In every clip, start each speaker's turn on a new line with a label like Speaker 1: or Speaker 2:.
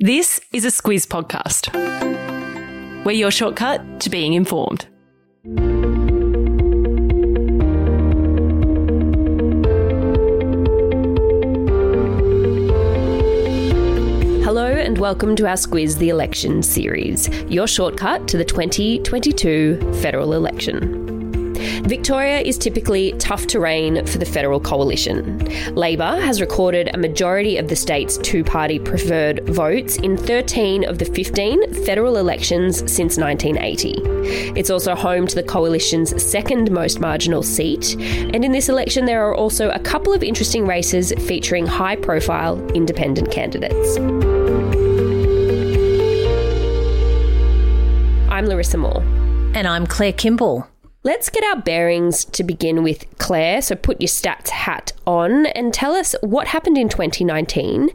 Speaker 1: This is a Squiz podcast. We're your shortcut to being informed. Hello and welcome to our Squiz the Election series, your shortcut to the 2022 federal election. Victoria is typically tough terrain for the federal coalition. Labor has recorded a majority of the state's two party preferred votes in 13 of the 15 federal elections since 1980. It's also home to the coalition's second most marginal seat, and in this election, there are also a couple of interesting races featuring high profile independent candidates. I'm Larissa Moore.
Speaker 2: And I'm Claire Kimball.
Speaker 1: Let's get our bearings to begin with, Claire. So put your stats hat on and tell us what happened in 2019.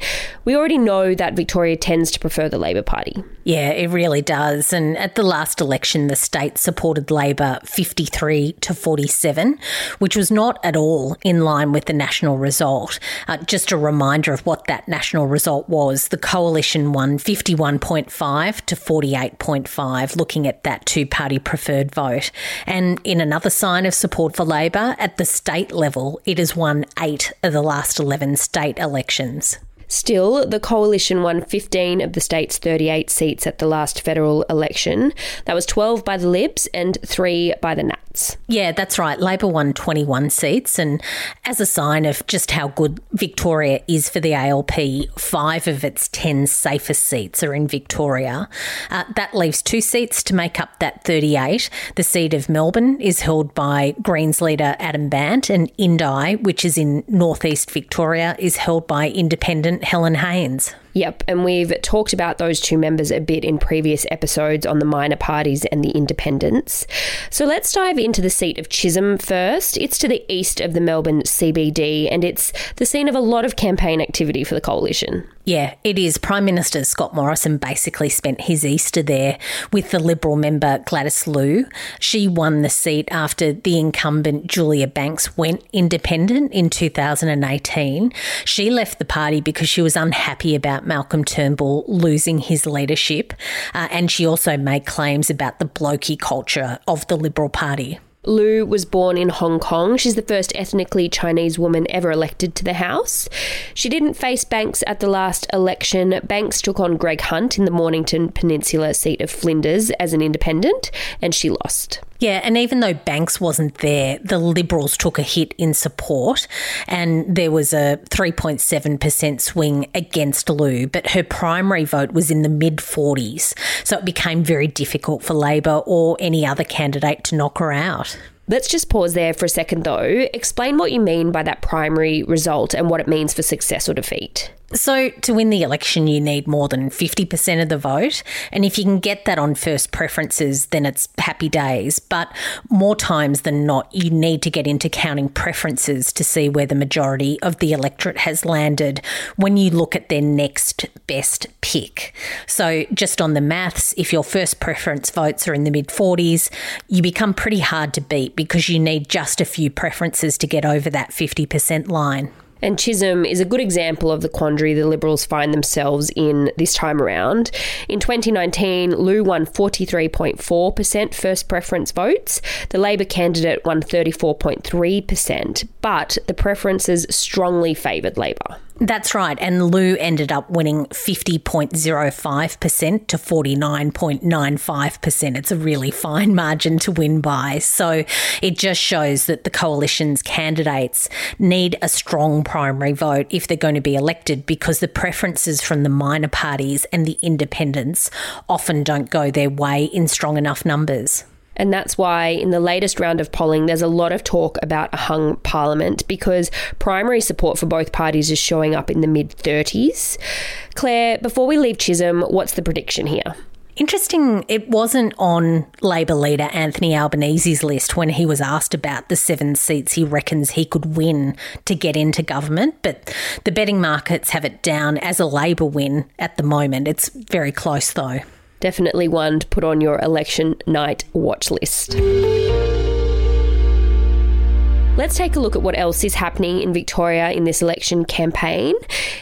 Speaker 1: We already know that Victoria tends to prefer the Labor Party.
Speaker 2: Yeah, it really does. And at the last election, the state supported Labor 53 to 47, which was not at all in line with the national result. Uh, just a reminder of what that national result was the coalition won 51.5 to 48.5, looking at that two party preferred vote. And in another sign of support for Labor, at the state level, it has won eight of the last 11 state elections.
Speaker 1: Still, the coalition won 15 of the state's 38 seats at the last federal election. That was 12 by the Libs and 3 by the Nats.
Speaker 2: Yeah, that's right. Labor won 21 seats, and as a sign of just how good Victoria is for the ALP, five of its 10 safest seats are in Victoria. Uh, that leaves two seats to make up that 38. The seat of Melbourne is held by Greens leader Adam Bandt, and Indi, which is in northeast Victoria, is held by independent Helen Haines.
Speaker 1: Yep, and we've talked about those two members a bit in previous episodes on the minor parties and the independents. So let's dive into the seat of Chisholm first. It's to the east of the Melbourne CBD and it's the scene of a lot of campaign activity for the coalition.
Speaker 2: Yeah, it is. Prime Minister Scott Morrison basically spent his Easter there with the Liberal member Gladys Liu. She won the seat after the incumbent Julia Banks went independent in 2018. She left the party because she was unhappy about Malcolm Turnbull losing his leadership, uh, and she also made claims about the blokey culture of the Liberal Party.
Speaker 1: Liu was born in Hong Kong. She's the first ethnically Chinese woman ever elected to the House. She didn't face Banks at the last election. Banks took on Greg Hunt in the Mornington Peninsula seat of Flinders as an independent, and she lost.
Speaker 2: Yeah, and even though Banks wasn't there, the Liberals took a hit in support, and there was a 3.7% swing against Liu, but her primary vote was in the mid 40s. So it became very difficult for Labor or any other candidate to knock her out.
Speaker 1: Let's just pause there for a second, though. Explain what you mean by that primary result and what it means for success or defeat.
Speaker 2: So, to win the election, you need more than 50% of the vote. And if you can get that on first preferences, then it's happy days. But more times than not, you need to get into counting preferences to see where the majority of the electorate has landed when you look at their next best pick. So, just on the maths, if your first preference votes are in the mid 40s, you become pretty hard to beat because you need just a few preferences to get over that 50% line.
Speaker 1: And Chisholm is a good example of the quandary the Liberals find themselves in this time around. In 2019, Liu won 43.4% first preference votes. The Labor candidate won 34.3%, but the preferences strongly favoured Labor.
Speaker 2: That's right. And Liu ended up winning 50.05% to 49.95%. It's a really fine margin to win by. So it just shows that the coalition's candidates need a strong primary vote if they're going to be elected because the preferences from the minor parties and the independents often don't go their way in strong enough numbers.
Speaker 1: And that's why in the latest round of polling, there's a lot of talk about a hung parliament because primary support for both parties is showing up in the mid 30s. Claire, before we leave Chisholm, what's the prediction here?
Speaker 2: Interesting, it wasn't on Labor leader Anthony Albanese's list when he was asked about the seven seats he reckons he could win to get into government, but the betting markets have it down as a Labor win at the moment. It's very close though
Speaker 1: definitely one to put on your election night watch list. Let's take a look at what else is happening in Victoria in this election campaign.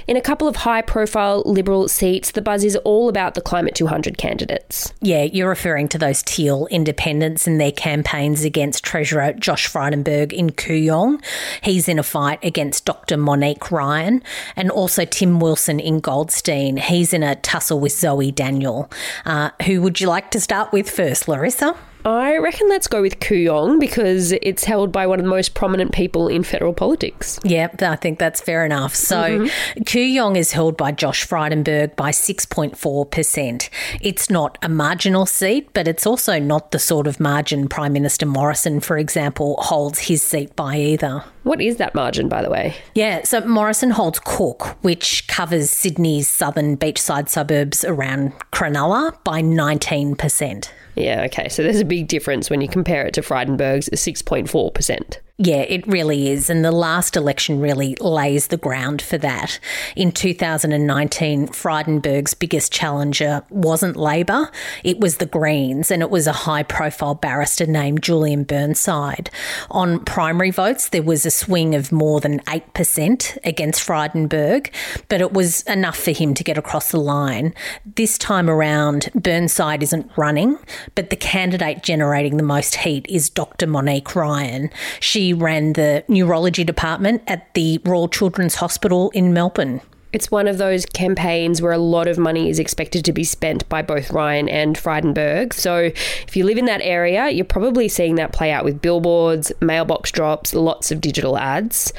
Speaker 1: In a couple of high profile Liberal seats, the buzz is all about the Climate 200 candidates.
Speaker 2: Yeah, you're referring to those Teal independents and their campaigns against Treasurer Josh Frydenberg in Kooyong. He's in a fight against Dr. Monique Ryan and also Tim Wilson in Goldstein. He's in a tussle with Zoe Daniel. Uh, who would you like to start with first, Larissa?
Speaker 1: I reckon let's go with Kooyong because it's held by one of the most prominent people in federal politics.
Speaker 2: Yeah, I think that's fair enough. So mm-hmm. Kooyong is held by Josh Frydenberg by 6.4%. It's not a marginal seat, but it's also not the sort of margin Prime Minister Morrison, for example, holds his seat by either.
Speaker 1: What is that margin, by the way?
Speaker 2: Yeah, so Morrison holds Cook, which covers Sydney's southern beachside suburbs around Cronulla, by 19%.
Speaker 1: Yeah, okay. So there's a big difference when you compare it to Frydenberg's 6.4%.
Speaker 2: Yeah, it really is. And the last election really lays the ground for that. In 2019, Frydenberg's biggest challenger wasn't Labor, it was the Greens, and it was a high profile barrister named Julian Burnside. On primary votes, there was a swing of more than 8% against Frydenberg, but it was enough for him to get across the line. This time around, Burnside isn't running, but the candidate generating the most heat is Dr. Monique Ryan. She ran the neurology department at the Royal Children's Hospital in Melbourne.
Speaker 1: It's one of those campaigns where a lot of money is expected to be spent by both Ryan and Frydenberg. So if you live in that area, you're probably seeing that play out with billboards, mailbox drops, lots of digital ads.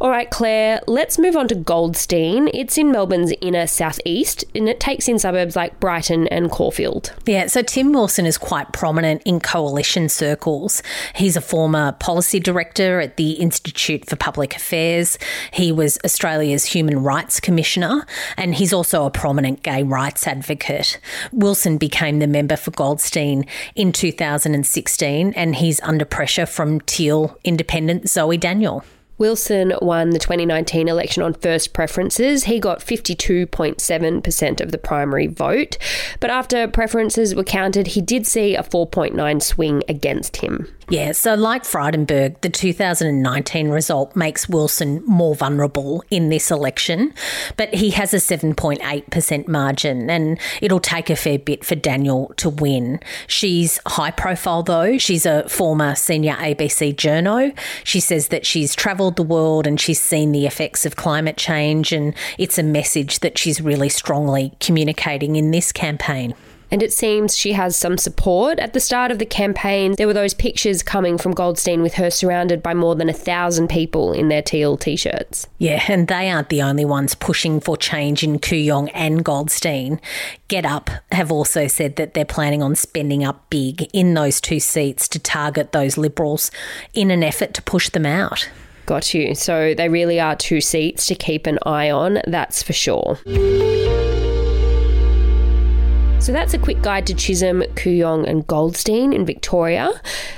Speaker 1: All right, Claire, let's move on to Goldstein. It's in Melbourne's inner southeast and it takes in suburbs like Brighton and Caulfield.
Speaker 2: Yeah, so Tim Wilson is quite prominent in coalition circles. He's a former policy director at the Institute for Public Affairs. He was Australia's human rights Commissioner, and he's also a prominent gay rights advocate. Wilson became the member for Goldstein in 2016, and he's under pressure from Teal independent Zoe Daniel.
Speaker 1: Wilson won the 2019 election on first preferences. He got 52.7% of the primary vote, but after preferences were counted, he did see a 4.9 swing against him.
Speaker 2: Yeah, so like Frydenberg, the 2019 result makes Wilson more vulnerable in this election, but he has a 7.8% margin and it'll take a fair bit for Daniel to win. She's high profile though. She's a former senior ABC journo. She says that she's travelled the world and she's seen the effects of climate change, and it's a message that she's really strongly communicating in this campaign
Speaker 1: and it seems she has some support. At the start of the campaign, there were those pictures coming from Goldstein with her surrounded by more than a thousand people in their teal t shirts.
Speaker 2: Yeah, and they aren't the only ones pushing for change in Kooyong and Goldstein. Get Up have also said that they're planning on spending up big in those two seats to target those Liberals in an effort to push them out.
Speaker 1: Got you. So they really are two seats to keep an eye on, that's for sure. So that's a quick guide to Chisholm, Kooyong, and Goldstein in Victoria.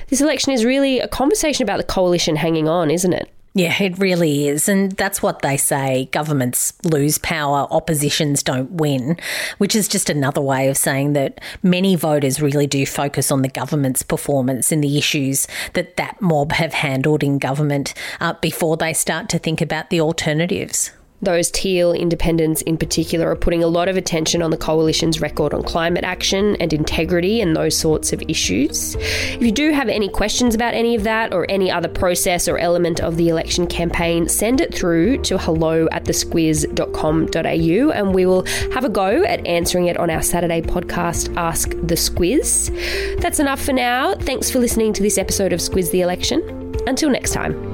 Speaker 1: This election is really a conversation about the coalition hanging on, isn't it?
Speaker 2: Yeah, it really is. And that's what they say governments lose power, oppositions don't win, which is just another way of saying that many voters really do focus on the government's performance and the issues that that mob have handled in government uh, before they start to think about the alternatives.
Speaker 1: Those Teal independents in particular are putting a lot of attention on the coalition's record on climate action and integrity and those sorts of issues. If you do have any questions about any of that or any other process or element of the election campaign, send it through to hello at thesquiz.com.au and we will have a go at answering it on our Saturday podcast, Ask the Squiz. That's enough for now. Thanks for listening to this episode of Squiz the Election. Until next time.